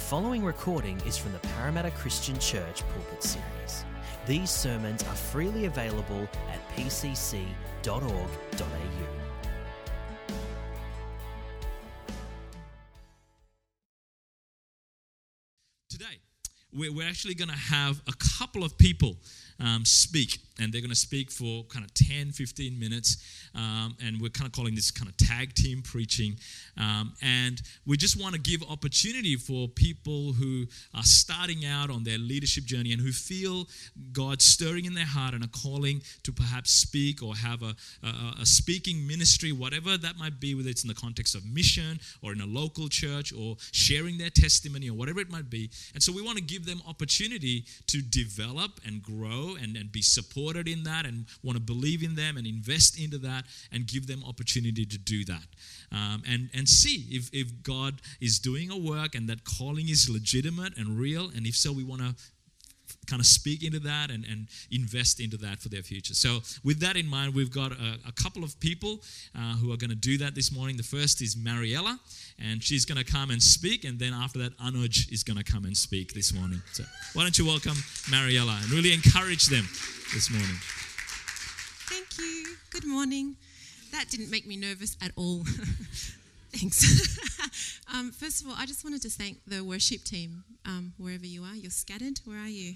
The following recording is from the Parramatta Christian Church Pulpit Series. These sermons are freely available at pcc.org.au. Today, we're actually going to have a couple of people um, speak, and they're going to speak for kind of 10, 15 minutes. Um, and we're kind of calling this kind of tag team preaching. Um, and we just want to give opportunity for people who are starting out on their leadership journey and who feel God stirring in their heart and a calling to perhaps speak or have a, a, a speaking ministry, whatever that might be, whether it's in the context of mission or in a local church or sharing their testimony or whatever it might be. And so we want to give them opportunity to develop and grow and, and be supported in that and want to believe in them and invest into that and give them opportunity to do that. Um, and, and see if, if God is doing a work and that calling is legitimate and real. And if so, we want to kind of speak into that and, and invest into that for their future. So, with that in mind, we've got a, a couple of people uh, who are going to do that this morning. The first is Mariella, and she's going to come and speak, and then after that, Anuj is going to come and speak this morning. So, why don't you welcome Mariella and really encourage them this morning? Thank you. Good morning. That didn't make me nervous at all. Thanks. um, first of all, I just wanted to thank the worship team, um, wherever you are. You're scattered. Where are you?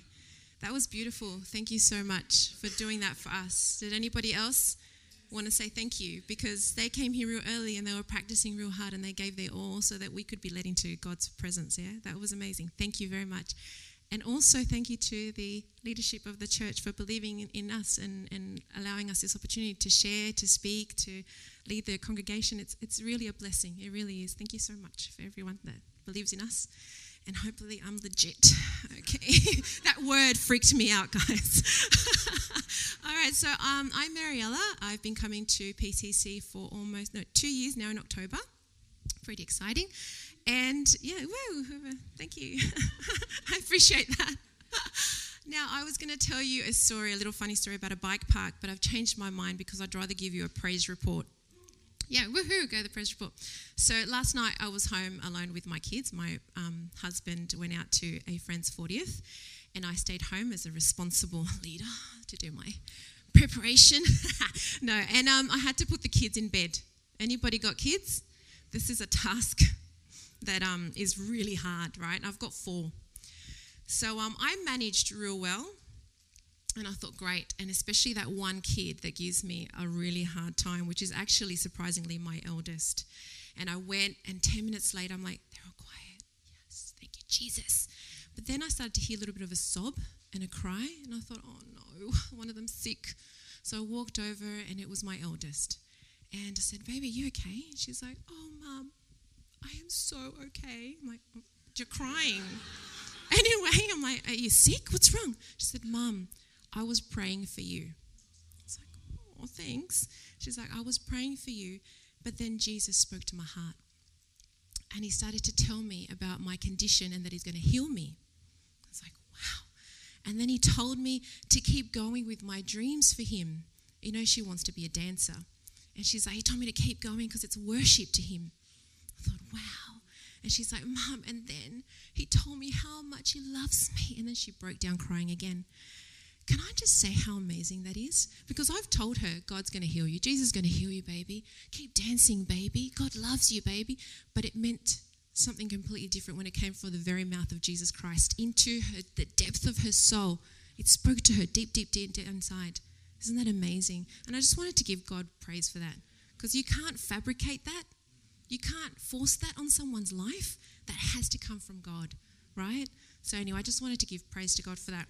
That was beautiful. Thank you so much for doing that for us. Did anybody else want to say thank you? Because they came here real early and they were practicing real hard and they gave their all so that we could be led into God's presence. Yeah, that was amazing. Thank you very much. And also, thank you to the leadership of the church for believing in, us and, and allowing us this opportunity to share, to speak, to lead the congregation. It's, it's really a blessing. It really is. Thank you so much for everyone that believes in us. And hopefully, I'm legit. Okay. that word freaked me out, guys. All right. So, um, I'm Mariella. I've been coming to PCC for almost no, two years now in October. Pretty exciting. And yeah, woo, thank you. I appreciate that. Now, I was going to tell you a story, a little funny story about a bike park, but I've changed my mind because I'd rather give you a praise report. Yeah, woohoo, go the press report. So last night I was home alone with my kids. My um, husband went out to a friend's 40th, and I stayed home as a responsible leader to do my preparation. no, and um, I had to put the kids in bed. Anybody got kids? This is a task that um, is really hard, right? I've got four. So um, I managed real well. And I thought, great. And especially that one kid that gives me a really hard time, which is actually surprisingly my eldest. And I went, and 10 minutes later, I'm like, they're all quiet. Yes, thank you, Jesus. But then I started to hear a little bit of a sob and a cry. And I thought, oh no, one of them's sick. So I walked over, and it was my eldest. And I said, baby, you okay? And she's like, oh, mum, I am so okay. I'm like, oh, you're crying. Anyway, I'm like, are you sick? What's wrong? She said, Mum, I was praying for you. It's like, oh, thanks. She's like, I was praying for you, but then Jesus spoke to my heart. And he started to tell me about my condition and that he's going to heal me. I was like, wow. And then he told me to keep going with my dreams for him. You know, she wants to be a dancer. And she's like, he told me to keep going because it's worship to him. I thought, wow. And she's like, Mom, and then he told me how much he loves me. And then she broke down crying again. Can I just say how amazing that is? Because I've told her God's going to heal you. Jesus is going to heal you, baby. Keep dancing, baby. God loves you, baby. But it meant something completely different when it came from the very mouth of Jesus Christ into her, the depth of her soul. It spoke to her deep, deep, deep, deep inside. Isn't that amazing? And I just wanted to give God praise for that because you can't fabricate that. You can't force that on someone's life. That has to come from God, right? So, anyway, I just wanted to give praise to God for that.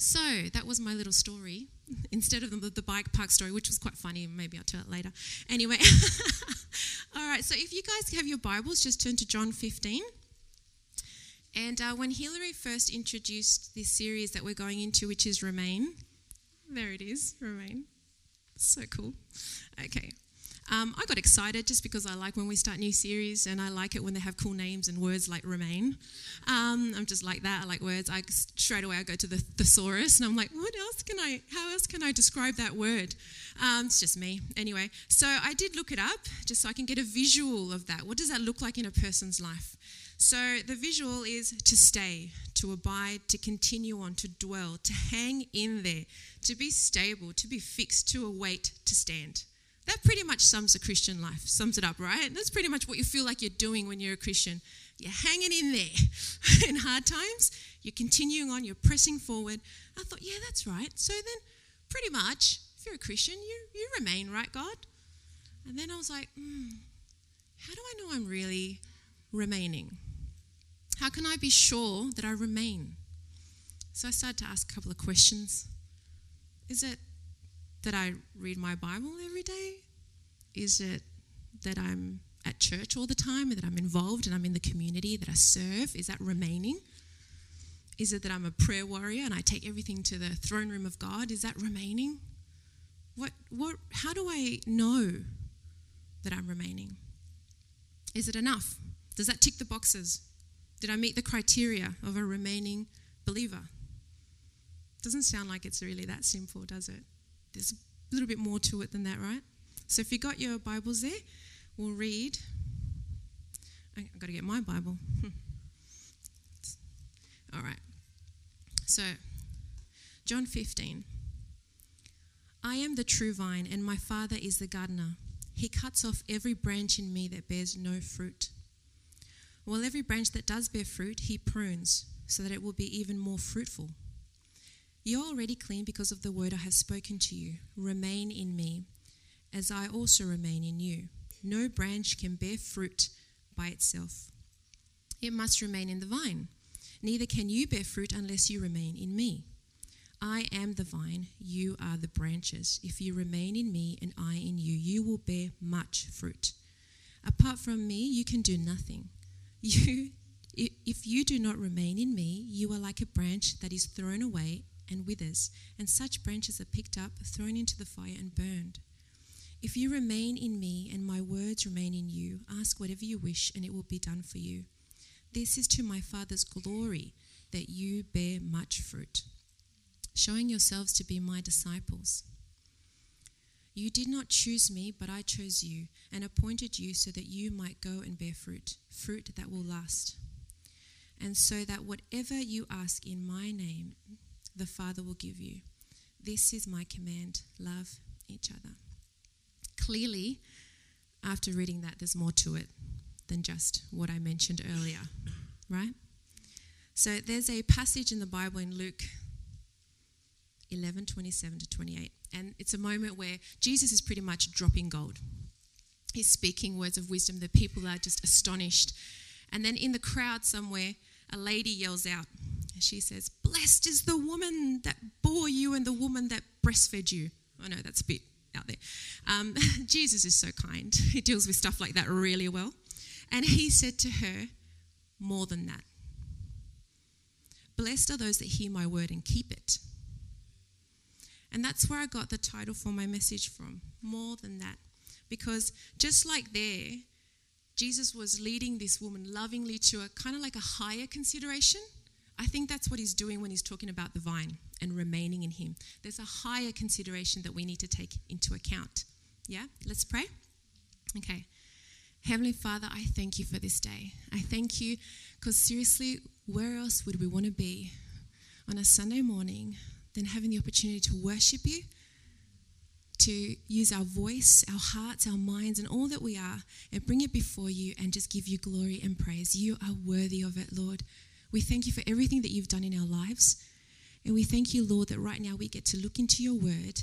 So, that was my little story instead of the, the bike park story, which was quite funny. Maybe I'll tell it later. Anyway, all right, so if you guys have your Bibles, just turn to John 15. And uh, when Hillary first introduced this series that we're going into, which is Remain, there it is, Remain. So cool. Okay. Um, I got excited just because I like when we start new series and I like it when they have cool names and words like remain. Um, I'm just like that. I like words. I straight away I go to the thesaurus and I'm like, what else can I? How else can I describe that word? Um, it's just me. Anyway, so I did look it up just so I can get a visual of that. What does that look like in a person's life? So the visual is to stay, to abide, to continue on, to dwell, to hang in there, to be stable, to be fixed, to await, to stand. That pretty much sums a Christian life, sums it up, right? That's pretty much what you feel like you're doing when you're a Christian. You're hanging in there in hard times, you're continuing on, you're pressing forward. I thought, yeah, that's right. So then, pretty much, if you're a Christian, you, you remain, right, God? And then I was like, hmm, how do I know I'm really remaining? How can I be sure that I remain? So I started to ask a couple of questions. Is it that I read my Bible every day? Is it that I'm at church all the time and that I'm involved and I'm in the community, that I serve? Is that remaining? Is it that I'm a prayer warrior and I take everything to the throne room of God? Is that remaining? What, what, how do I know that I'm remaining? Is it enough? Does that tick the boxes? Did I meet the criteria of a remaining believer? Doesn't sound like it's really that simple, does it? There's a little bit more to it than that, right? So if you got your Bibles there, we'll read. I've got to get my Bible. All right. So, John 15. I am the true vine, and my Father is the gardener. He cuts off every branch in me that bears no fruit while every branch that does bear fruit, he prunes, so that it will be even more fruitful. You are already clean because of the word I have spoken to you. Remain in me, as I also remain in you. No branch can bear fruit by itself, it must remain in the vine. Neither can you bear fruit unless you remain in me. I am the vine, you are the branches. If you remain in me and I in you, you will bear much fruit. Apart from me, you can do nothing. You, if you do not remain in me, you are like a branch that is thrown away and withers, and such branches are picked up, thrown into the fire, and burned. If you remain in me and my words remain in you, ask whatever you wish, and it will be done for you. This is to my Father's glory that you bear much fruit, showing yourselves to be my disciples. You did not choose me, but I chose you and appointed you so that you might go and bear fruit, fruit that will last. And so that whatever you ask in my name, the Father will give you. This is my command love each other. Clearly, after reading that, there's more to it than just what I mentioned earlier, right? So there's a passage in the Bible in Luke 11 27 to 28. And it's a moment where Jesus is pretty much dropping gold. He's speaking words of wisdom. The people are just astonished. And then in the crowd somewhere, a lady yells out. She says, Blessed is the woman that bore you and the woman that breastfed you. I know that's a bit out there. Um, Jesus is so kind. He deals with stuff like that really well. And he said to her, More than that. Blessed are those that hear my word and keep it. And that's where I got the title for my message from. More than that. Because just like there, Jesus was leading this woman lovingly to a kind of like a higher consideration. I think that's what he's doing when he's talking about the vine and remaining in him. There's a higher consideration that we need to take into account. Yeah? Let's pray. Okay. Heavenly Father, I thank you for this day. I thank you because seriously, where else would we want to be on a Sunday morning than having the opportunity to worship you, to use our voice, our hearts, our minds, and all that we are, and bring it before you and just give you glory and praise. You are worthy of it, Lord. We thank you for everything that you've done in our lives. And we thank you, Lord, that right now we get to look into your word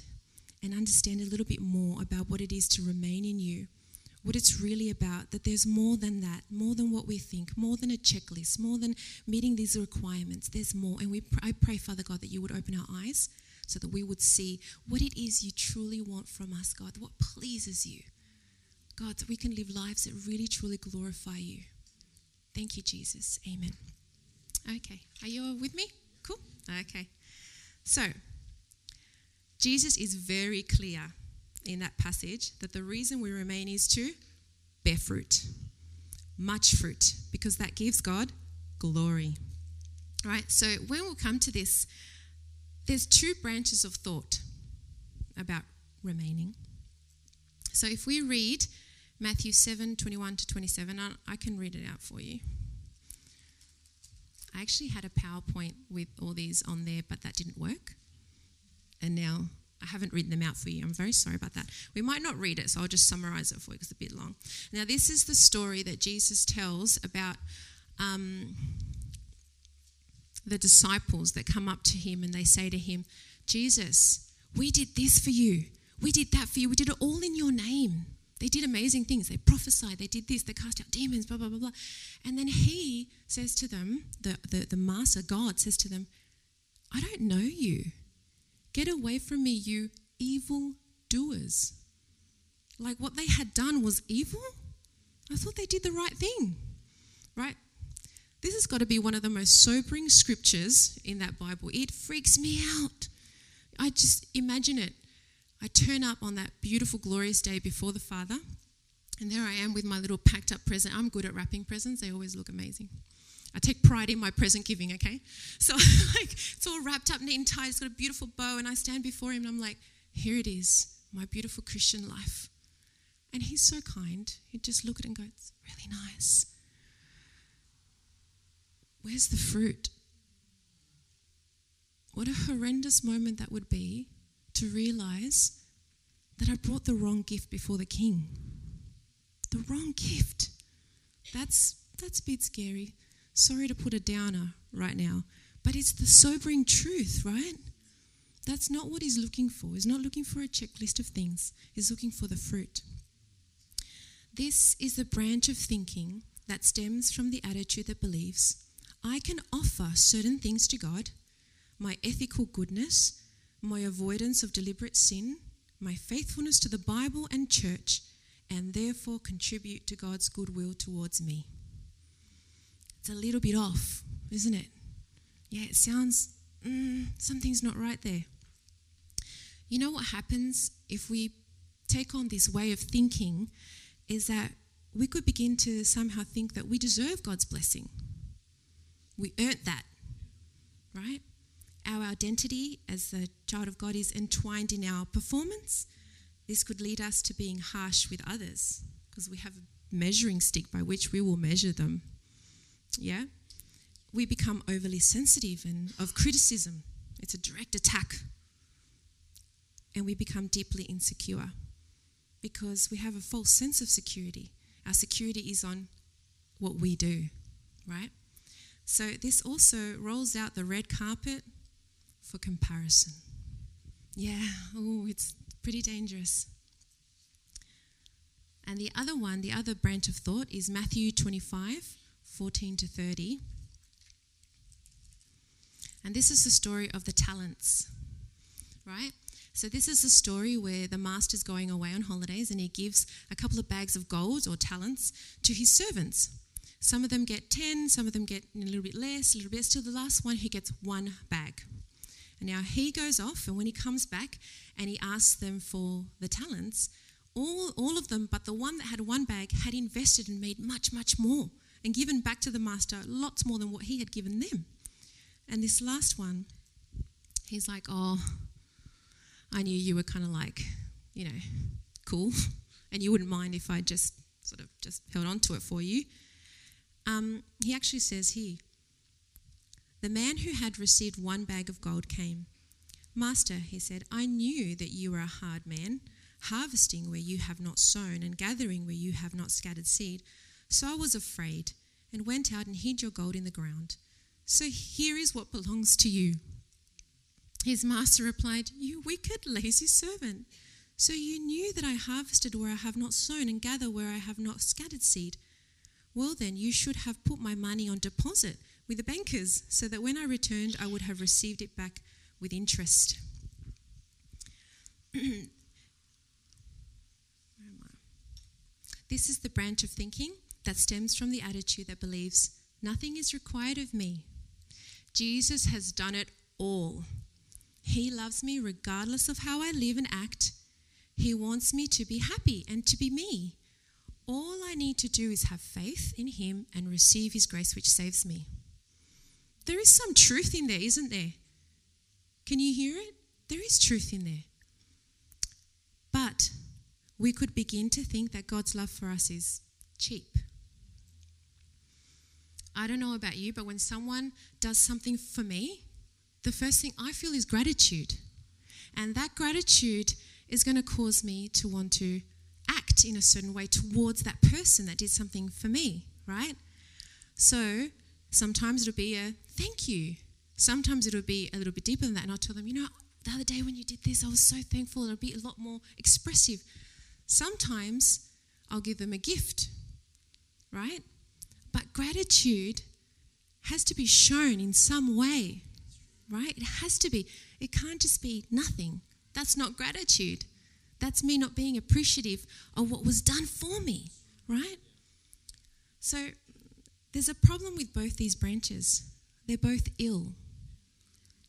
and understand a little bit more about what it is to remain in you what it's really about, that there's more than that, more than what we think, more than a checklist, more than meeting these requirements. There's more. And we, I pray, Father God, that you would open our eyes so that we would see what it is you truly want from us, God, what pleases you. God, that we can live lives that really, truly glorify you. Thank you, Jesus. Amen. Okay. Are you all with me? Cool. Okay. So, Jesus is very clear in that passage that the reason we remain is to bear fruit, much fruit, because that gives God glory. Right? So when we come to this, there's two branches of thought about remaining. So if we read Matthew 7 21 to 27, I can read it out for you. I actually had a PowerPoint with all these on there, but that didn't work. And now I haven't written them out for you. I'm very sorry about that. We might not read it, so I'll just summarize it for you because it's a bit long. Now, this is the story that Jesus tells about um, the disciples that come up to him and they say to him, Jesus, we did this for you. We did that for you. We did it all in your name. They did amazing things. They prophesied. They did this. They cast out demons, blah, blah, blah, blah. And then he says to them, the, the, the master, God, says to them, I don't know you. Get away from me, you evil doers. Like what they had done was evil? I thought they did the right thing, right? This has got to be one of the most sobering scriptures in that Bible. It freaks me out. I just imagine it. I turn up on that beautiful, glorious day before the Father, and there I am with my little packed up present. I'm good at wrapping presents, they always look amazing. I take pride in my present giving, okay? So like it's all wrapped up neat and tight, it's got a beautiful bow, and I stand before him and I'm like, here it is, my beautiful Christian life. And he's so kind. He'd just look at it and go, it's really nice. Where's the fruit? What a horrendous moment that would be to realize that I brought the wrong gift before the king. The wrong gift. That's that's a bit scary. Sorry to put a downer right now, but it's the sobering truth, right? That's not what he's looking for. He's not looking for a checklist of things. He's looking for the fruit. This is the branch of thinking that stems from the attitude that believes I can offer certain things to God, my ethical goodness, my avoidance of deliberate sin, my faithfulness to the Bible and church, and therefore contribute to God's goodwill towards me. It's a little bit off, isn't it? Yeah, it sounds, mm, something's not right there. You know what happens if we take on this way of thinking is that we could begin to somehow think that we deserve God's blessing. We earned that, right? Our identity as a child of God is entwined in our performance. This could lead us to being harsh with others because we have a measuring stick by which we will measure them. Yeah? We become overly sensitive and of criticism. It's a direct attack. And we become deeply insecure because we have a false sense of security. Our security is on what we do, right? So this also rolls out the red carpet for comparison. Yeah, oh, it's pretty dangerous. And the other one, the other branch of thought is Matthew 25, 14 to 30. And this is the story of the talents, right? So, this is a story where the master's going away on holidays and he gives a couple of bags of gold or talents to his servants. Some of them get 10, some of them get a little bit less, a little bit. Still, the last one who gets one bag. And now he goes off, and when he comes back and he asks them for the talents, all, all of them, but the one that had one bag, had invested and made much, much more and given back to the master lots more than what he had given them. And this last one, he's like, Oh, I knew you were kind of like, you know, cool, and you wouldn't mind if I just sort of just held on to it for you. Um, he actually says here, the man who had received one bag of gold came. Master, he said, I knew that you were a hard man, harvesting where you have not sown and gathering where you have not scattered seed. So I was afraid and went out and hid your gold in the ground. So here is what belongs to you. His master replied, You wicked, lazy servant. So you knew that I harvested where I have not sown and gather where I have not scattered seed. Well, then, you should have put my money on deposit with the bankers so that when I returned, I would have received it back with interest. this is the branch of thinking that stems from the attitude that believes nothing is required of me. Jesus has done it all. He loves me regardless of how I live and act. He wants me to be happy and to be me. All I need to do is have faith in Him and receive His grace, which saves me. There is some truth in there, isn't there? Can you hear it? There is truth in there. But we could begin to think that God's love for us is cheap. I don't know about you, but when someone does something for me, the first thing I feel is gratitude. And that gratitude is going to cause me to want to act in a certain way towards that person that did something for me, right? So sometimes it'll be a thank you. Sometimes it'll be a little bit deeper than that. And I'll tell them, you know, the other day when you did this, I was so thankful. It'll be a lot more expressive. Sometimes I'll give them a gift, right? But gratitude has to be shown in some way, right? It has to be. It can't just be nothing. That's not gratitude. That's me not being appreciative of what was done for me, right? So there's a problem with both these branches. They're both ill.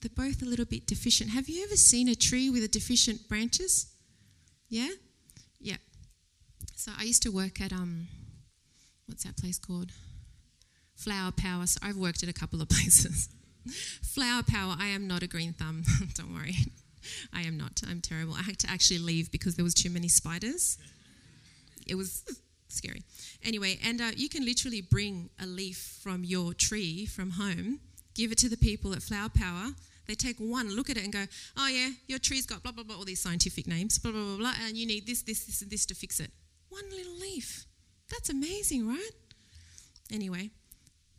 They're both a little bit deficient. Have you ever seen a tree with a deficient branches? Yeah? Yeah. So I used to work at um what's that place called? Flower Power. So I've worked at a couple of places. Flower Power, I am not a green thumb. Don't worry. I am not. I'm terrible. I had to actually leave because there was too many spiders. It was scary. Anyway, and uh, you can literally bring a leaf from your tree from home, give it to the people at Flower Power. They take one, look at it, and go, "Oh yeah, your tree's got blah blah blah, all these scientific names, blah blah blah blah, and you need this, this, this, and this to fix it." One little leaf. That's amazing, right? Anyway,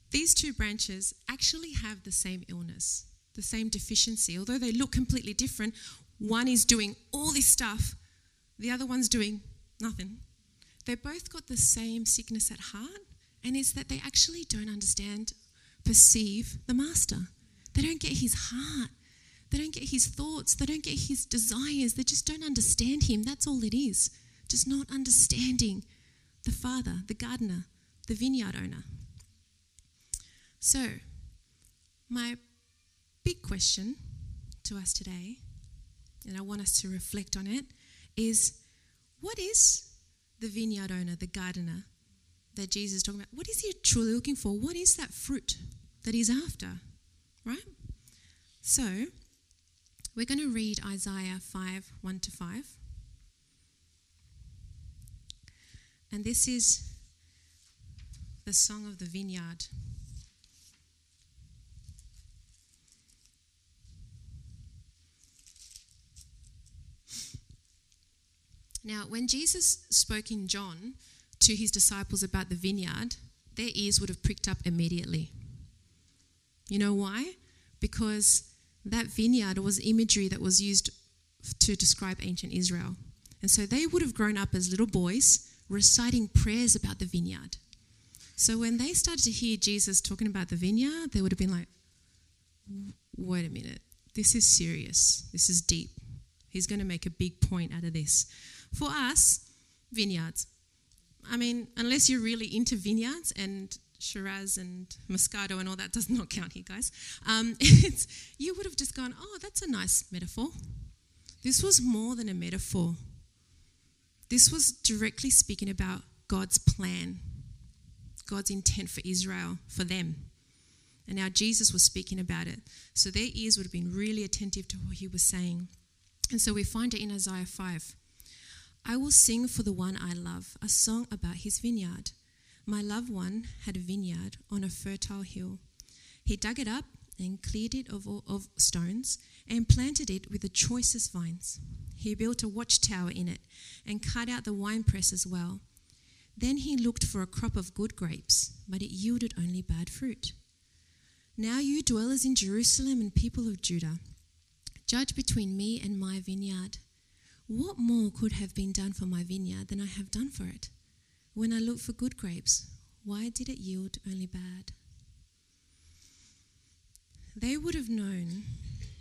these two branches actually have the same illness the same deficiency. Although they look completely different, one is doing all this stuff, the other one's doing nothing. They both got the same sickness at heart, and it's that they actually don't understand, perceive the master. They don't get his heart. They don't get his thoughts. They don't get his desires. They just don't understand him. That's all it is. Just not understanding the father, the gardener, the vineyard owner. So, my big question to us today, and I want us to reflect on it, is what is the vineyard owner, the gardener that Jesus is talking about? What is he truly looking for? What is that fruit that he's after? Right? So, we're going to read Isaiah 5 1 to 5. And this is the song of the vineyard. Now, when Jesus spoke in John to his disciples about the vineyard, their ears would have pricked up immediately. You know why? Because that vineyard was imagery that was used to describe ancient Israel. And so they would have grown up as little boys reciting prayers about the vineyard. So when they started to hear Jesus talking about the vineyard, they would have been like, wait a minute, this is serious, this is deep. He's going to make a big point out of this. For us, vineyards. I mean, unless you're really into vineyards and Shiraz and Moscato and all that does not count here, guys. Um, you would have just gone, oh, that's a nice metaphor. This was more than a metaphor. This was directly speaking about God's plan, God's intent for Israel, for them. And now Jesus was speaking about it. So their ears would have been really attentive to what he was saying. And so we find it in Isaiah 5. I will sing for the one I love a song about his vineyard. My loved one had a vineyard on a fertile hill. He dug it up and cleared it of, of stones and planted it with the choicest vines. He built a watchtower in it and cut out the winepress as well. Then he looked for a crop of good grapes, but it yielded only bad fruit. Now, you dwellers in Jerusalem and people of Judah, judge between me and my vineyard. What more could have been done for my vineyard than I have done for it? When I looked for good grapes, why did it yield only bad? They would have known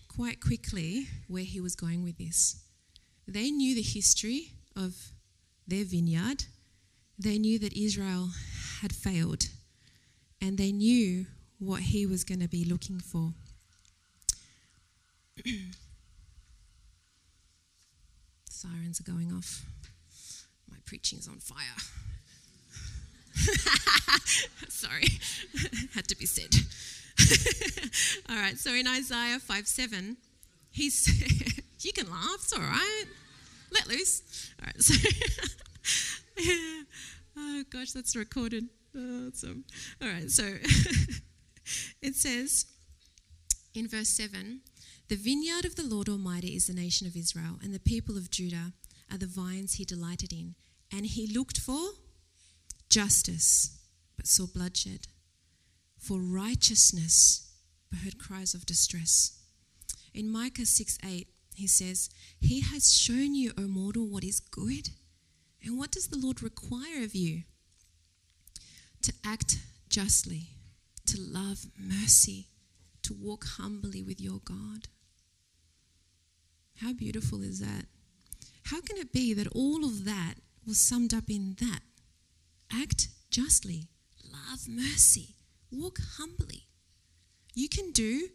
quite quickly where he was going with this. They knew the history of their vineyard, they knew that Israel had failed, and they knew what he was going to be looking for. Sirens are going off. My preaching's on fire. Sorry, had to be said. all right, so in Isaiah 5 7, he said, You can laugh, it's all right. Let loose. All right, so, yeah. oh gosh, that's recorded. Oh, awesome. Um, all right, so it says in verse 7 The vineyard of the Lord Almighty is the nation of Israel, and the people of Judah are the vines he delighted in. And he looked for justice, but saw bloodshed, for righteousness, but heard cries of distress. In Micah 6 8, he says, He has shown you, O mortal, what is good. And what does the Lord require of you? To act justly, to love mercy, to walk humbly with your God. How beautiful is that? How can it be that all of that was summed up in that? Act justly, love mercy, walk humbly. You can do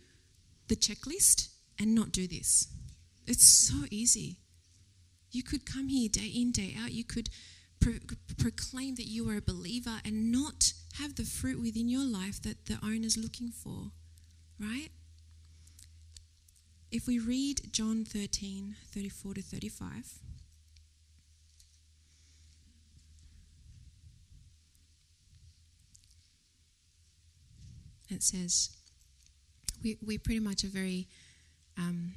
the checklist and not do this. It's so easy. You could come here day in, day out. You could pro- proclaim that you are a believer and not have the fruit within your life that the owner's looking for, right? If we read John 13 34 to 35, it says, we, we pretty much are very um,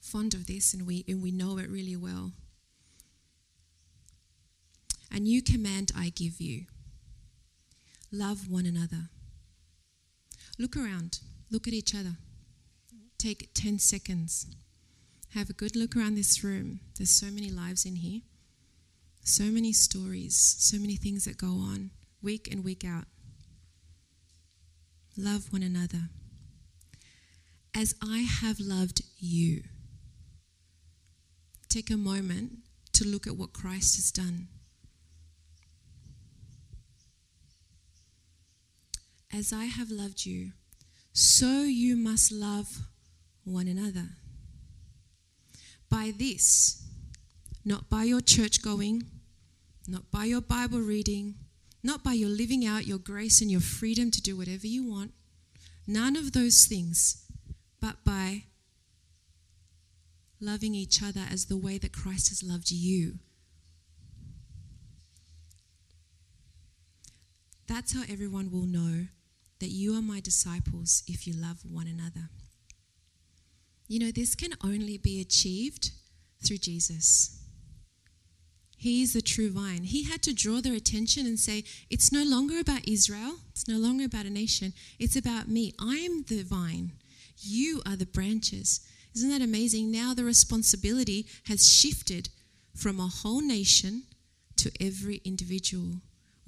fond of this and we, and we know it really well. A new command I give you love one another. Look around, look at each other. Take 10 seconds. Have a good look around this room. There's so many lives in here, so many stories, so many things that go on week in, week out. Love one another. As I have loved you. Take a moment to look at what Christ has done. As I have loved you, so you must love one another. By this, not by your church going, not by your Bible reading, not by your living out your grace and your freedom to do whatever you want, none of those things, but by loving each other as the way that Christ has loved you. That's how everyone will know that you are my disciples if you love one another. You know, this can only be achieved through Jesus. He is the true vine. He had to draw their attention and say, It's no longer about Israel, it's no longer about a nation, it's about me. I'm the vine, you are the branches. Isn't that amazing? Now the responsibility has shifted from a whole nation to every individual.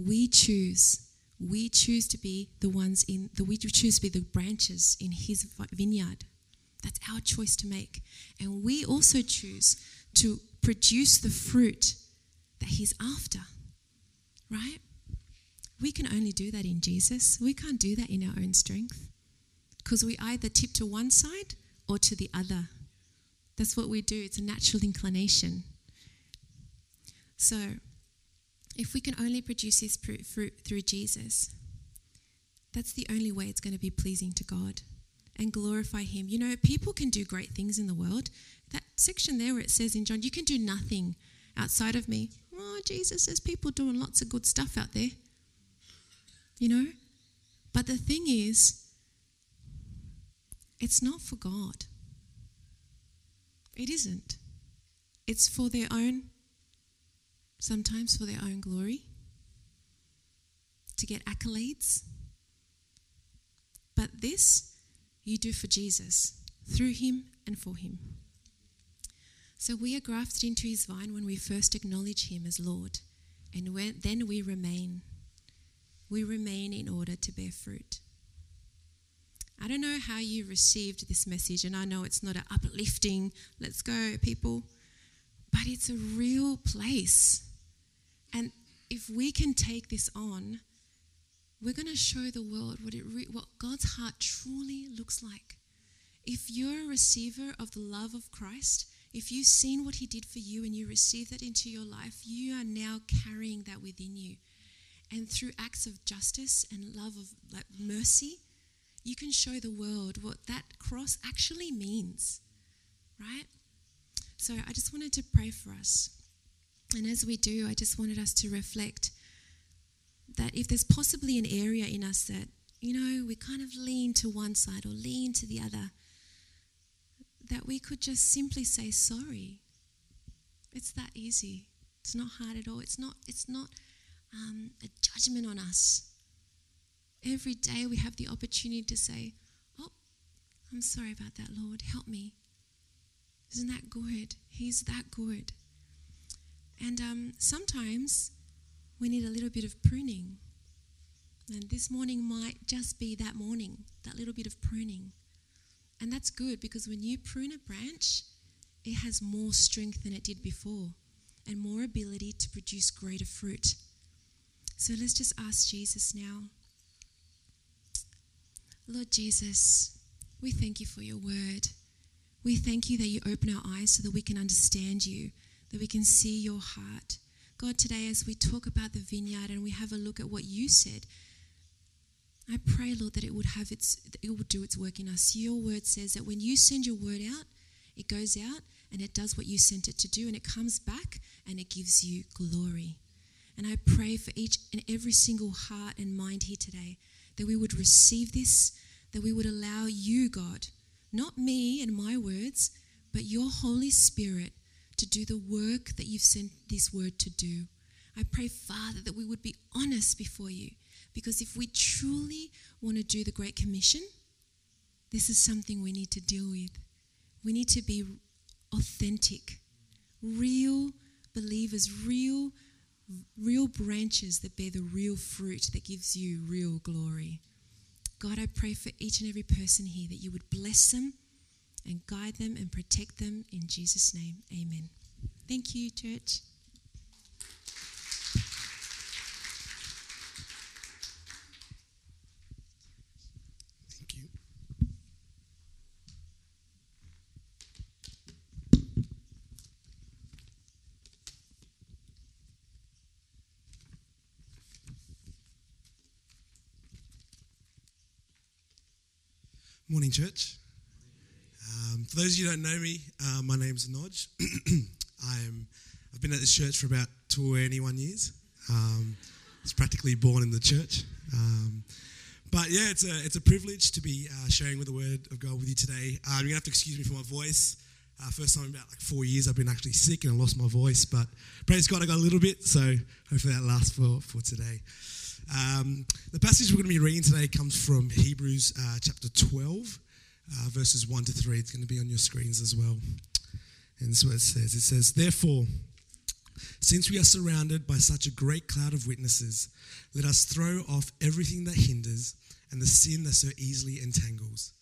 We choose. We choose to be the ones in the we choose to be the branches in his vineyard. That's our choice to make. And we also choose to produce the fruit that he's after. Right? We can only do that in Jesus. We can't do that in our own strength. Because we either tip to one side or to the other. That's what we do, it's a natural inclination. So, if we can only produce this fruit through Jesus, that's the only way it's going to be pleasing to God and glorify Him. You know, people can do great things in the world. That section there where it says in John, you can do nothing outside of me. Oh, Jesus there's people doing lots of good stuff out there. You know? But the thing is, it's not for God. It isn't. It's for their own, sometimes for their own glory, to get accolades. But this you do for Jesus, through Him and for Him. So we are grafted into His vine when we first acknowledge Him as Lord, and when, then we remain. We remain in order to bear fruit. I don't know how you received this message, and I know it's not an uplifting, let's go, people, but it's a real place. And if we can take this on, we're going to show the world what, it re- what God's heart truly looks like. If you're a receiver of the love of Christ if you've seen what He did for you and you receive that into your life, you are now carrying that within you. And through acts of justice and love of like mercy, you can show the world what that cross actually means, right? So I just wanted to pray for us. And as we do, I just wanted us to reflect that if there's possibly an area in us that, you know, we kind of lean to one side or lean to the other, that we could just simply say sorry. It's that easy. It's not hard at all. It's not, it's not um, a judgment on us. Every day we have the opportunity to say, Oh, I'm sorry about that, Lord. Help me. Isn't that good? He's that good. And um, sometimes we need a little bit of pruning. And this morning might just be that morning, that little bit of pruning. And that's good because when you prune a branch, it has more strength than it did before and more ability to produce greater fruit. So let's just ask Jesus now. Lord Jesus, we thank you for your word. We thank you that you open our eyes so that we can understand you, that we can see your heart. God, today as we talk about the vineyard and we have a look at what you said, I pray, Lord, that it would have its it would do its work in us. Your word says that when you send your word out, it goes out and it does what you sent it to do, and it comes back and it gives you glory. And I pray for each and every single heart and mind here today that we would receive this, that we would allow you, God, not me and my words, but your Holy Spirit to do the work that you've sent this word to do. I pray, Father, that we would be honest before you. Because if we truly want to do the Great Commission, this is something we need to deal with. We need to be authentic, real believers, real real branches that bear the real fruit that gives you real glory. God, I pray for each and every person here that you would bless them and guide them and protect them in Jesus' name. Amen. Thank you, church. Thank you. Morning, church. Um, for those of you who don't know me, uh, my name's Nodge. I'm, I've been at this church for about 21 years. Um, I was practically born in the church. Um, but yeah, it's a, it's a privilege to be uh, sharing with the Word of God with you today. Um, you're going to have to excuse me for my voice. Uh, first time in about like four years, I've been actually sick and I lost my voice. But praise God, I got a little bit. So hopefully that lasts for, for today. Um, the passage we're going to be reading today comes from Hebrews uh, chapter 12, uh, verses 1 to 3. It's going to be on your screens as well. And this is what it says It says, Therefore, since we are surrounded by such a great cloud of witnesses, let us throw off everything that hinders and the sin that so easily entangles.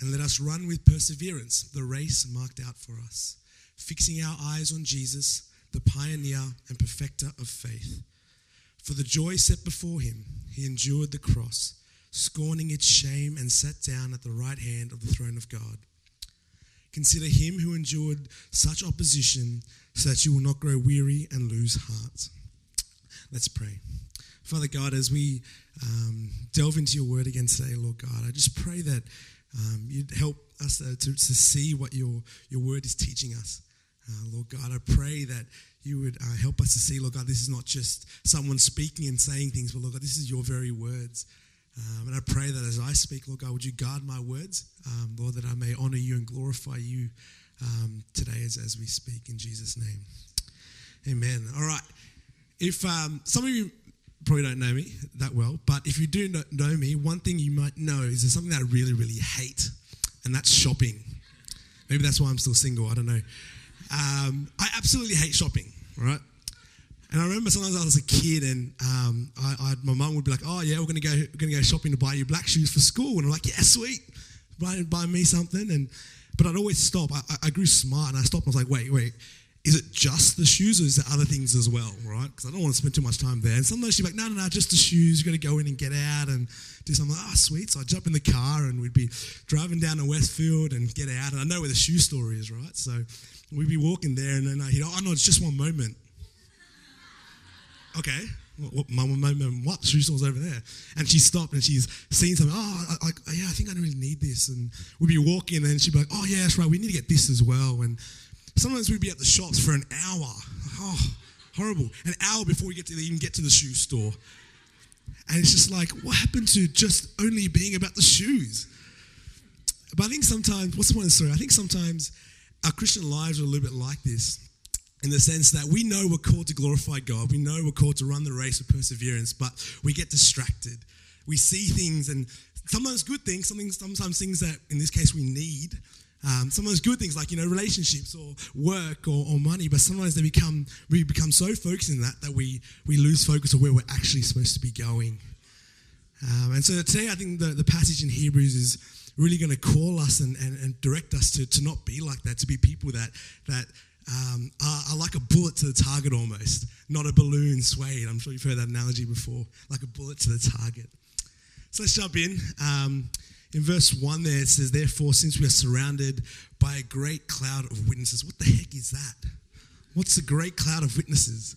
And let us run with perseverance the race marked out for us, fixing our eyes on Jesus, the pioneer and perfecter of faith. For the joy set before him, he endured the cross, scorning its shame, and sat down at the right hand of the throne of God. Consider him who endured such opposition, so that you will not grow weary and lose heart. Let's pray. Father God, as we um, delve into your word again today, Lord God, I just pray that um, you'd help us uh, to, to see what your, your word is teaching us. Uh, Lord God, I pray that you would uh, help us to see, Lord God, this is not just someone speaking and saying things, but Lord God, this is your very words. Um, and I pray that as I speak, Lord God, would you guard my words, um, Lord, that I may honor you and glorify you um, today as, as we speak in Jesus' name. Amen. All right. If um, some of you probably don't know me that well, but if you do know- me, one thing you might know is there's something that I really, really hate, and that's shopping. Maybe that's why I'm still single. I don't know. Um, I absolutely hate shopping, right? And I remember sometimes I was a kid, and um, I, I, my mum would be like, "Oh yeah, we're gonna go, we're gonna go shopping to buy you black shoes for school," and I'm like, "Yeah, sweet, buy, buy me something." And but I'd always stop. I, I- grew smart, and I stopped. and I was like, "Wait, wait, is it just the shoes, or is there other things as well, right? Because I don't want to spend too much time there." And sometimes she'd be like, "No, no, no, just the shoes. You got to go in and get out and do something." Ah, sweet. So I would jump in the car, and we'd be driving down to Westfield and get out, and I know where the shoe store is, right? So we'd be walking there, and then I hear, oh no, it's just one moment. Okay, what, one moment? What shoe store's over there? And she stopped and she's seen something. Oh, I, yeah, I think I don't really need this. And we'd be walking, and she'd be like, oh yeah, that's right. We need to get this as well. And sometimes we'd be at the shops for an hour. Oh, horrible! An hour before we get to even get to the shoe store. And it's just like, what happened to just only being about the shoes? But I think sometimes, what's the point of the story? I think sometimes our Christian lives are a little bit like this in the sense that we know we're called to glorify God. We know we're called to run the race with perseverance, but we get distracted. We see things and sometimes good things, sometimes things that in this case we need. Um, sometimes good things like you know relationships or work or, or, money, but sometimes they become we become so focused in that that we we lose focus of where we're actually supposed to be going. Um, and so today, I think the, the passage in Hebrews is really going to call us and, and, and direct us to, to not be like that, to be people that, that um, are, are, like a bullet to the target almost, not a balloon swayed. I'm sure you've heard that analogy before, like a bullet to the target. So let's jump in. Um, in verse 1 there, it says, Therefore, since we are surrounded by a great cloud of witnesses, what the heck is that? What's a great cloud of witnesses?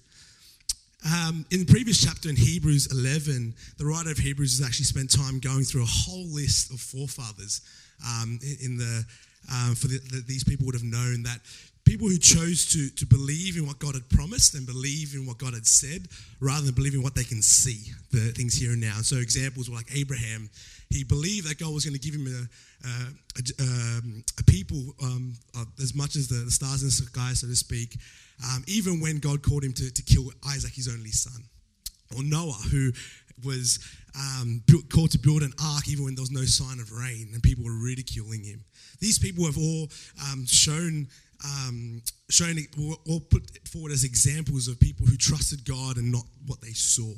Um, in the previous chapter in Hebrews 11, the writer of Hebrews has actually spent time going through a whole list of forefathers um, in the um, for the, the, these people would have known that people who chose to, to believe in what God had promised and believe in what God had said rather than believing what they can see, the things here and now. so examples were like Abraham. He believed that God was going to give him a, a, a, um, a people um, as much as the, the stars in the sky, so to speak um, even when God called him to, to kill Isaac, his only son. Or Noah, who was um, built, called to build an ark even when there was no sign of rain and people were ridiculing him. These people have all um, shown, um, shown, all put forward as examples of people who trusted God and not what they saw.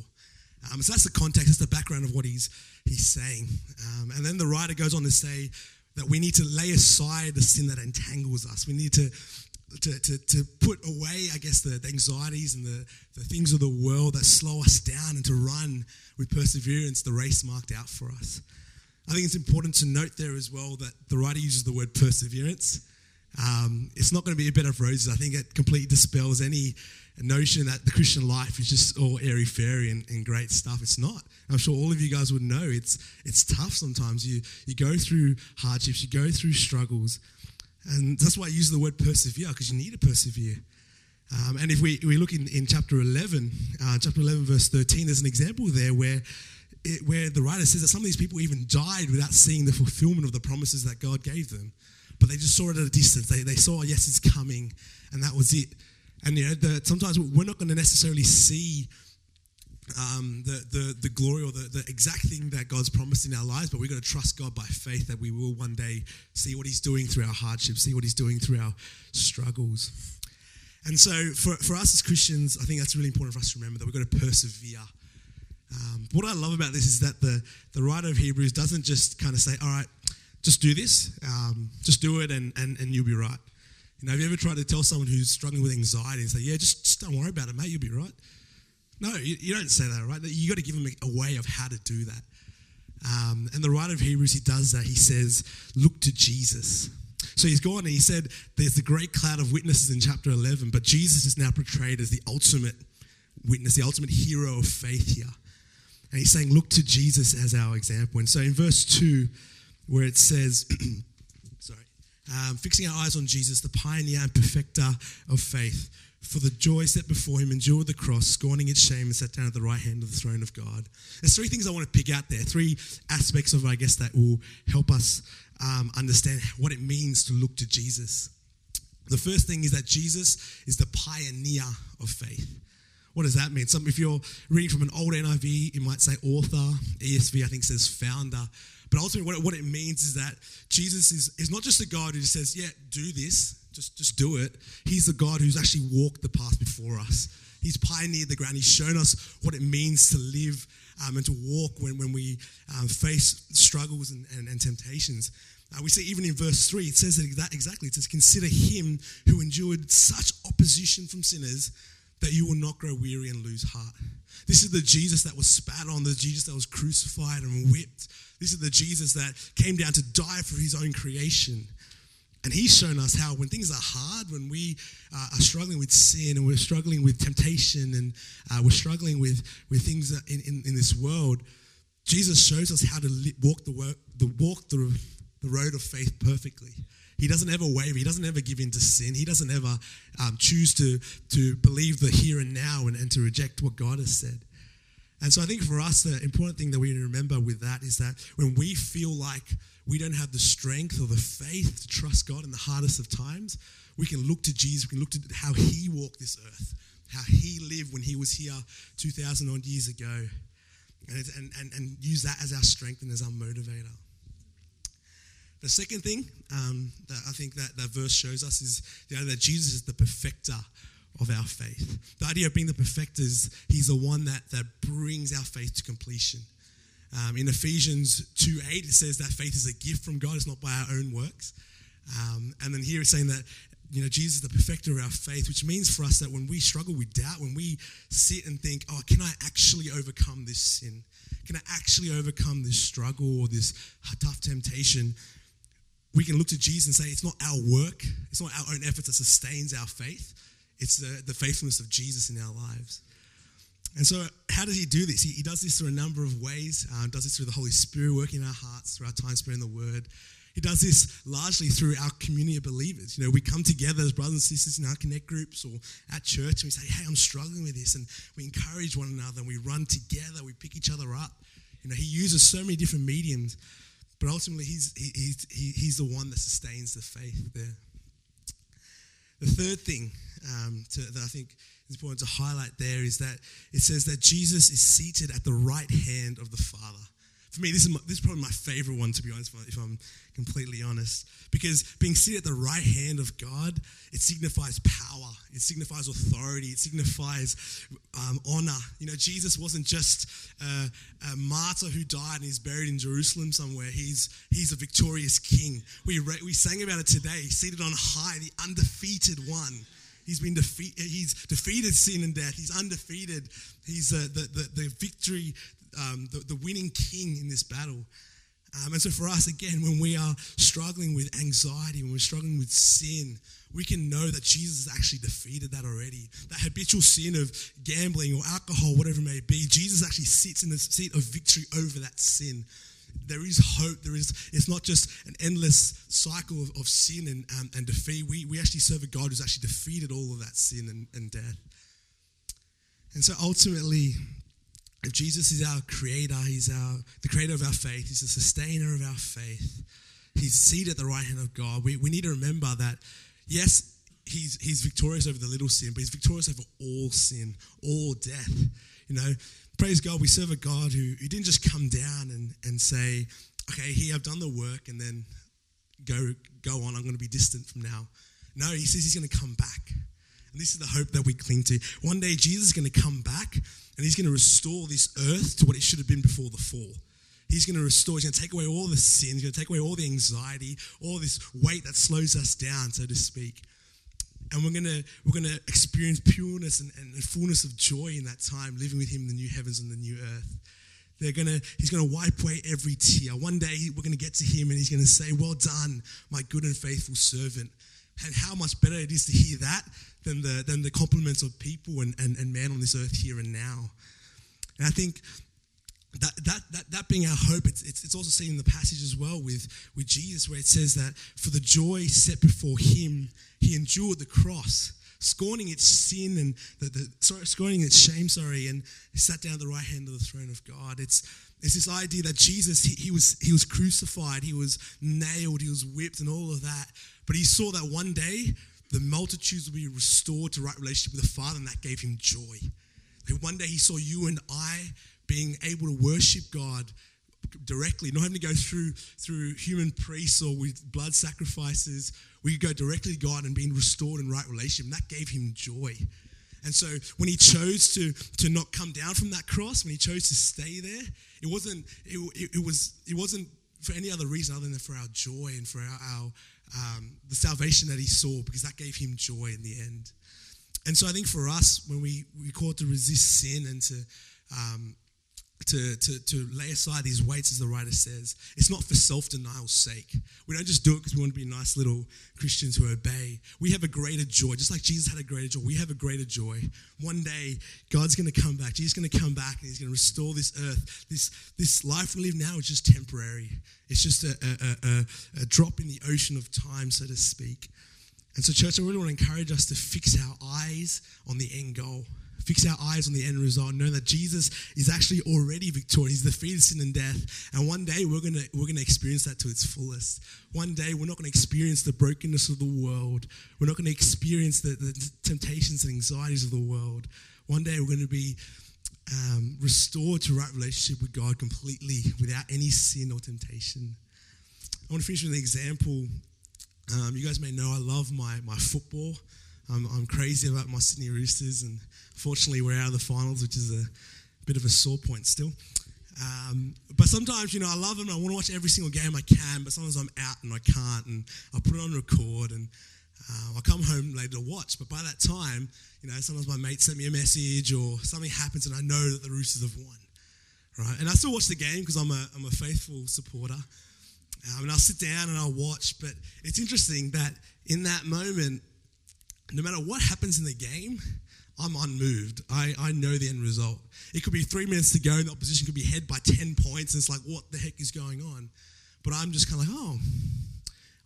Um, so that's the context, that's the background of what he's, he's saying. Um, and then the writer goes on to say that we need to lay aside the sin that entangles us. We need to to, to, to put away, I guess, the, the anxieties and the, the things of the world that slow us down and to run with perseverance the race marked out for us. I think it's important to note there as well that the writer uses the word perseverance. Um, it's not going to be a bed of roses. I think it completely dispels any notion that the Christian life is just all airy fairy and, and, great stuff. It's not. I'm sure all of you guys would know it's it's tough sometimes. You you go through hardships, you go through struggles, and that's why I use the word persevere, because you need to persevere. Um, and if we, we look in, in chapter 11, uh, chapter 11, verse 13, there's an example there where, it, where the writer says that some of these people even died without seeing the fulfillment of the promises that God gave them. But they just saw it at a distance. They, they saw, yes, it's coming, and that was it. And you know, the, sometimes we're not going to necessarily see um, the, the, the glory or the, the exact thing that God's promised in our lives, but we've got to trust God by faith that we will one day see what He's doing through our hardships, see what He's doing through our struggles. And so, for, for us as Christians, I think that's really important for us to remember that we've got to persevere. Um, what I love about this is that the, the writer of Hebrews doesn't just kind of say, all right, just do this, um, just do it, and, and, and you'll be right. You know, have you ever tried to tell someone who's struggling with anxiety and say, yeah, just, just don't worry about it, mate, you'll be right? No, you, you don't say that, right? You got to give them a, way of how to do that. Um, and the writer of Hebrews, he does that. He says, look to Jesus. So he's gone and he said, there's the great cloud of witnesses in chapter 11, but Jesus is now portrayed as the ultimate witness, the ultimate hero of faith here. And he's saying, look to Jesus as our example. And so in verse 2, where it says, sorry, um, fixing our eyes on Jesus, the pioneer and perfecter of faith for the joy set before him, endured the cross, scorning its shame, and sat down at the right hand of the throne of God. There's three things I want to pick out there, three aspects of, I guess, that will help us um, understand what it means to look to Jesus. The first thing is that Jesus is the pioneer of faith. What does that mean? Some, if you're reading from an old NIV, it might say author. ESV, I think, says founder. But ultimately, what it, what it means is that Jesus is, is not just a God who just says, yeah, do this, just, just do it. He's the God who's actually walked the path before us. He's pioneered the ground. He's shown us what it means to live um, and to walk when, when we um, face struggles and, and, and temptations. Uh, we see even in verse 3, it says that exactly. It says, Consider him who endured such opposition from sinners that you will not grow weary and lose heart. This is the Jesus that was spat on, the Jesus that was crucified and whipped. This is the Jesus that came down to die for his own creation. And He's shown us how when things are hard, when we uh, are struggling with sin and we're struggling with temptation and uh, we're struggling with, with things in, in, in, this world, Jesus shows us how to walk, the, work, the, walk the, the road of faith perfectly. He doesn't ever waver. He doesn't ever give in to sin. He doesn't ever um, choose to, to believe the here and now and, and to reject what God has said. And so I think for us, the important thing that we remember with that is that when we feel like we don't have the strength or the faith to trust God in the hardest of times, we can look to Jesus. We can look to how he walked this earth, how he lived when he was here 2,000 odd years ago, and, and, and use that as our strength and as our motivator. The second thing um, that I think that that verse shows us is you know, that Jesus is the perfecter of our faith. The idea of being the perfecter is he's the one that, that brings our faith to completion. Um, in Ephesians 2 8, it says that faith is a gift from God, it's not by our own works. Um, and then here it's saying that you know Jesus is the perfecter of our faith, which means for us that when we struggle with doubt, when we sit and think, oh, can I actually overcome this sin? Can I actually overcome this struggle or this tough temptation? We can look to Jesus and say it's not our work, it's not our own efforts that sustains our faith, it's the, the faithfulness of Jesus in our lives. And so, how does he do this? He, he does this through a number of ways. Uh, does this through the Holy Spirit working in our hearts, through our time spent in the Word. He does this largely through our community of believers. You know, we come together as brothers and sisters in our connect groups or at church and we say, hey, I'm struggling with this. And we encourage one another and we run together, we pick each other up. You know, he uses so many different mediums but ultimately, he's, he, he, he's the one that sustains the faith there. The third thing um, to, that I think is important to highlight there is that it says that Jesus is seated at the right hand of the Father for me, this is, my, this is probably my favorite one, to be honest, if I'm completely honest. Because being seated at the right hand of God, it signifies power, it signifies authority, it signifies um, honor. You know, Jesus wasn't just a, a, martyr who died and is buried in Jerusalem somewhere. He's, he's a victorious king. We, re- we sang about it today, seated on high, the undefeated one. He's been defeated. He's defeated sin and death. He's undefeated. He's uh, the, the, the victory um, the, the winning king in this battle. Um, and so, for us, again, when we are struggling with anxiety, when we're struggling with sin, we can know that Jesus has actually defeated that already. That habitual sin of gambling or alcohol, whatever it may be, Jesus actually sits in the seat of victory over that sin. There is hope. There is. It's not just an endless cycle of, of sin and, um, and defeat. We, we actually serve a God who's actually defeated all of that sin and, and death. And so ultimately, if Jesus is our creator, he's our, the creator of our faith, he's the sustainer of our faith, he's seated at the right hand of God, we, we need to remember that, yes, he's, he's victorious over the little sin, but he's victorious over all sin, all death. You know, praise God, we serve a God who, who didn't just come down and, and say, okay, here, I've done the work, and then go, go on, I'm going to be distant from now. No, he says he's going to come back. And this is the hope that we cling to. One day, Jesus is going to come back and he's going to restore this earth to what it should have been before the fall. He's going to restore, he's going to take away all the sin, he's going to take away all the anxiety, all this weight that slows us down, so to speak. And we're going to, we're going to experience pureness and, and fullness of joy in that time, living with him in the new heavens and the new earth. They're gonna, he's going to wipe away every tear. One day we're going to get to him and he's going to say, Well done, my good and faithful servant. And how much better it is to hear that than the, than the compliments of people and, and, and man on this earth here and now. And I think that, that, that, that being our hope, it's, it's, it's also seen in the passage as well with, with Jesus, where it says that for the joy set before him, he endured the cross, scorning its sin and the, the sorry, scorning its shame, sorry, and sat down at the right hand of the throne of God. It's, it's this idea that Jesus, he, he, was, he was crucified, he was nailed, he was whipped, and all of that. But he saw that one day the multitudes will be restored to right relationship with the Father, and that gave him joy. And one day he saw you and I being able to worship God directly, not having to go through through human priests or with blood sacrifices. We could go directly to God and being restored in right relationship. And that gave him joy. And so when he chose to, to not come down from that cross, when he chose to stay there, it wasn't, it, it, it was, it wasn't for any other reason other than for our joy and for our, our um, the salvation that he saw because that gave him joy in the end. And so I think for us, when we, we call to resist sin and to, um, to, to, to lay aside these weights, as the writer says. It's not for self denial's sake. We don't just do it because we want to be nice little Christians who obey. We have a greater joy, just like Jesus had a greater joy. We have a greater joy. One day, God's going to come back. Jesus is going to come back and He's going to restore this earth. This, this life we live now is just temporary, it's just a, a, a, a drop in the ocean of time, so to speak. And so, church, I really want to encourage us to fix our eyes on the end goal fix our eyes on the end result, knowing that Jesus is actually already victorious. He's defeated sin and death. And one day we're gonna we're gonna experience that to its fullest. One day we're not gonna experience the brokenness of the world. We're not gonna experience the, the temptations and anxieties of the world. One day we're gonna be um, restored to right relationship with God completely without any sin or temptation. I want to finish with an example. Um, you guys may know I love my, my football. I'm, I'm crazy about my Sydney Roosters, and fortunately, we're out of the finals, which is a bit of a sore point still. Um, but sometimes, you know, I love them. I want to watch every single game I can, but sometimes I'm out and I can't, and I put it on record, and uh, I come home later to watch. But by that time, you know, sometimes my mate sent me a message or something happens, and I know that the Roosters have won, right? And I still watch the game because I'm a I'm a faithful supporter. Um, and I'll sit down and I'll watch. But it's interesting that in that moment, no matter what happens in the game, I'm unmoved. I, I know the end result. It could be three minutes to go, and the opposition could be ahead by 10 points, and it's like, what the heck is going on? But I'm just kind of like, oh,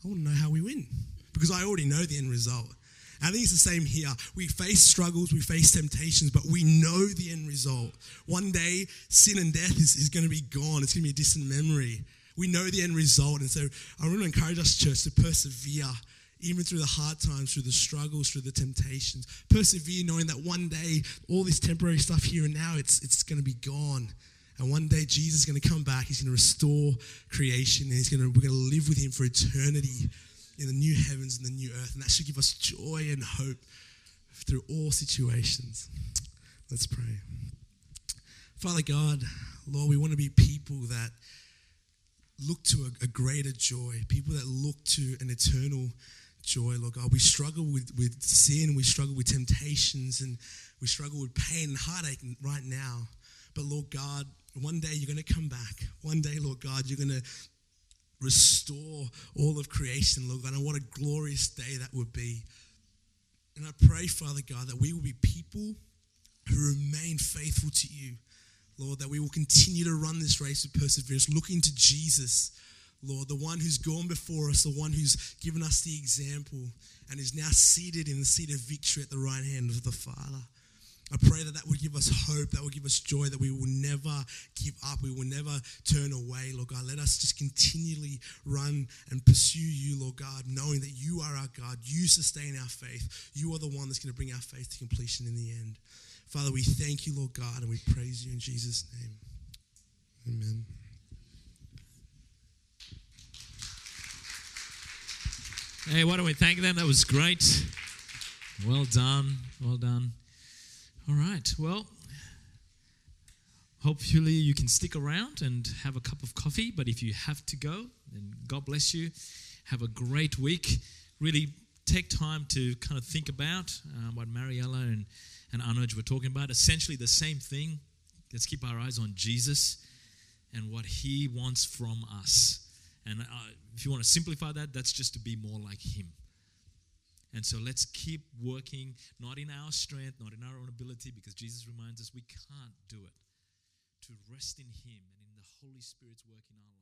I want to know how we win because I already know the end result. I think it's the same here. We face struggles, we face temptations, but we know the end result. One day, sin and death is, is going to be gone. It's going to be a distant memory. We know the end result. And so I want to encourage us, church, to persevere even through the hard times, through the struggles, through the temptations. Persevere knowing that one day, all this temporary stuff here and now, it's, it's going to be gone. And one day, Jesus is going to come back. He's going to restore creation, and he's going to, we're going to live with him for eternity in the new heavens and the new earth. And that should give us joy and hope through all situations. Let's pray. Father God, Lord, we want to be people that look to a, a greater joy, people that look to an eternal joy, Lord God. We struggle with, with sin, we struggle with temptations, and we struggle with pain and heartache right now. But Lord God, one day you're going to come back. One day, Lord God, you're going to restore all of creation, Lord God. And what a glorious day that would be. And I pray, Father God, that we will be people who remain faithful to you. Lord, that we will continue to run this race with perseverance, looking to Jesus, Lord, the one who's gone before us, the one who's given us the example and is now seated in the seat of victory at the right hand of the Father. I pray that that will give us hope, that will give us joy, that we will never give up, we will never turn away, Lord God. Let us just continually run and pursue you, Lord God, knowing that you are our God. You sustain our faith. You are the one that's going to bring our faith to completion in the end. Father, we thank you, Lord God, and we praise you in Jesus' name. Amen. Hey, why don't we thank them? That was great. Well done. Well done. All right. Well, hopefully you can stick around and have a cup of coffee. But if you have to go, then God bless you. Have a great week. Really take time to kind of think about um, what Mariella and, and Anuj were talking about. Essentially the same thing. Let's keep our eyes on Jesus and what he wants from us. And uh, if you want to simplify that, that's just to be more like Him. And so let's keep working, not in our strength, not in our own ability, because Jesus reminds us we can't do it. To rest in Him and in the Holy Spirit's work in our lives